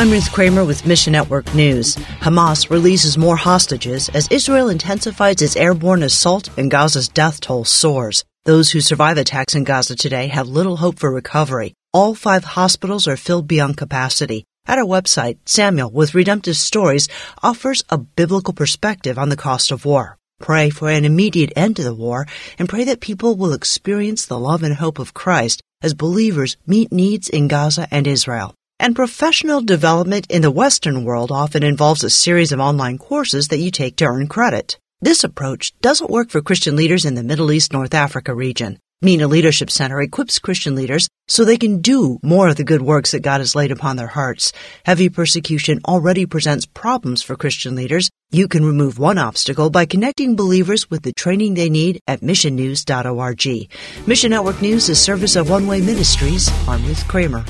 I'm Ruth Kramer with Mission Network News. Hamas releases more hostages as Israel intensifies its airborne assault and Gaza's death toll soars. Those who survive attacks in Gaza today have little hope for recovery. All five hospitals are filled beyond capacity. At our website, Samuel with Redemptive Stories offers a biblical perspective on the cost of war. Pray for an immediate end to the war and pray that people will experience the love and hope of Christ as believers meet needs in Gaza and Israel. And professional development in the Western world often involves a series of online courses that you take to earn credit. This approach doesn't work for Christian leaders in the Middle East North Africa region. MENA Leadership Center equips Christian leaders so they can do more of the good works that God has laid upon their hearts. Heavy persecution already presents problems for Christian leaders. You can remove one obstacle by connecting believers with the training they need at missionnews.org. Mission Network News is service of One Way Ministries. I'm Ruth Kramer.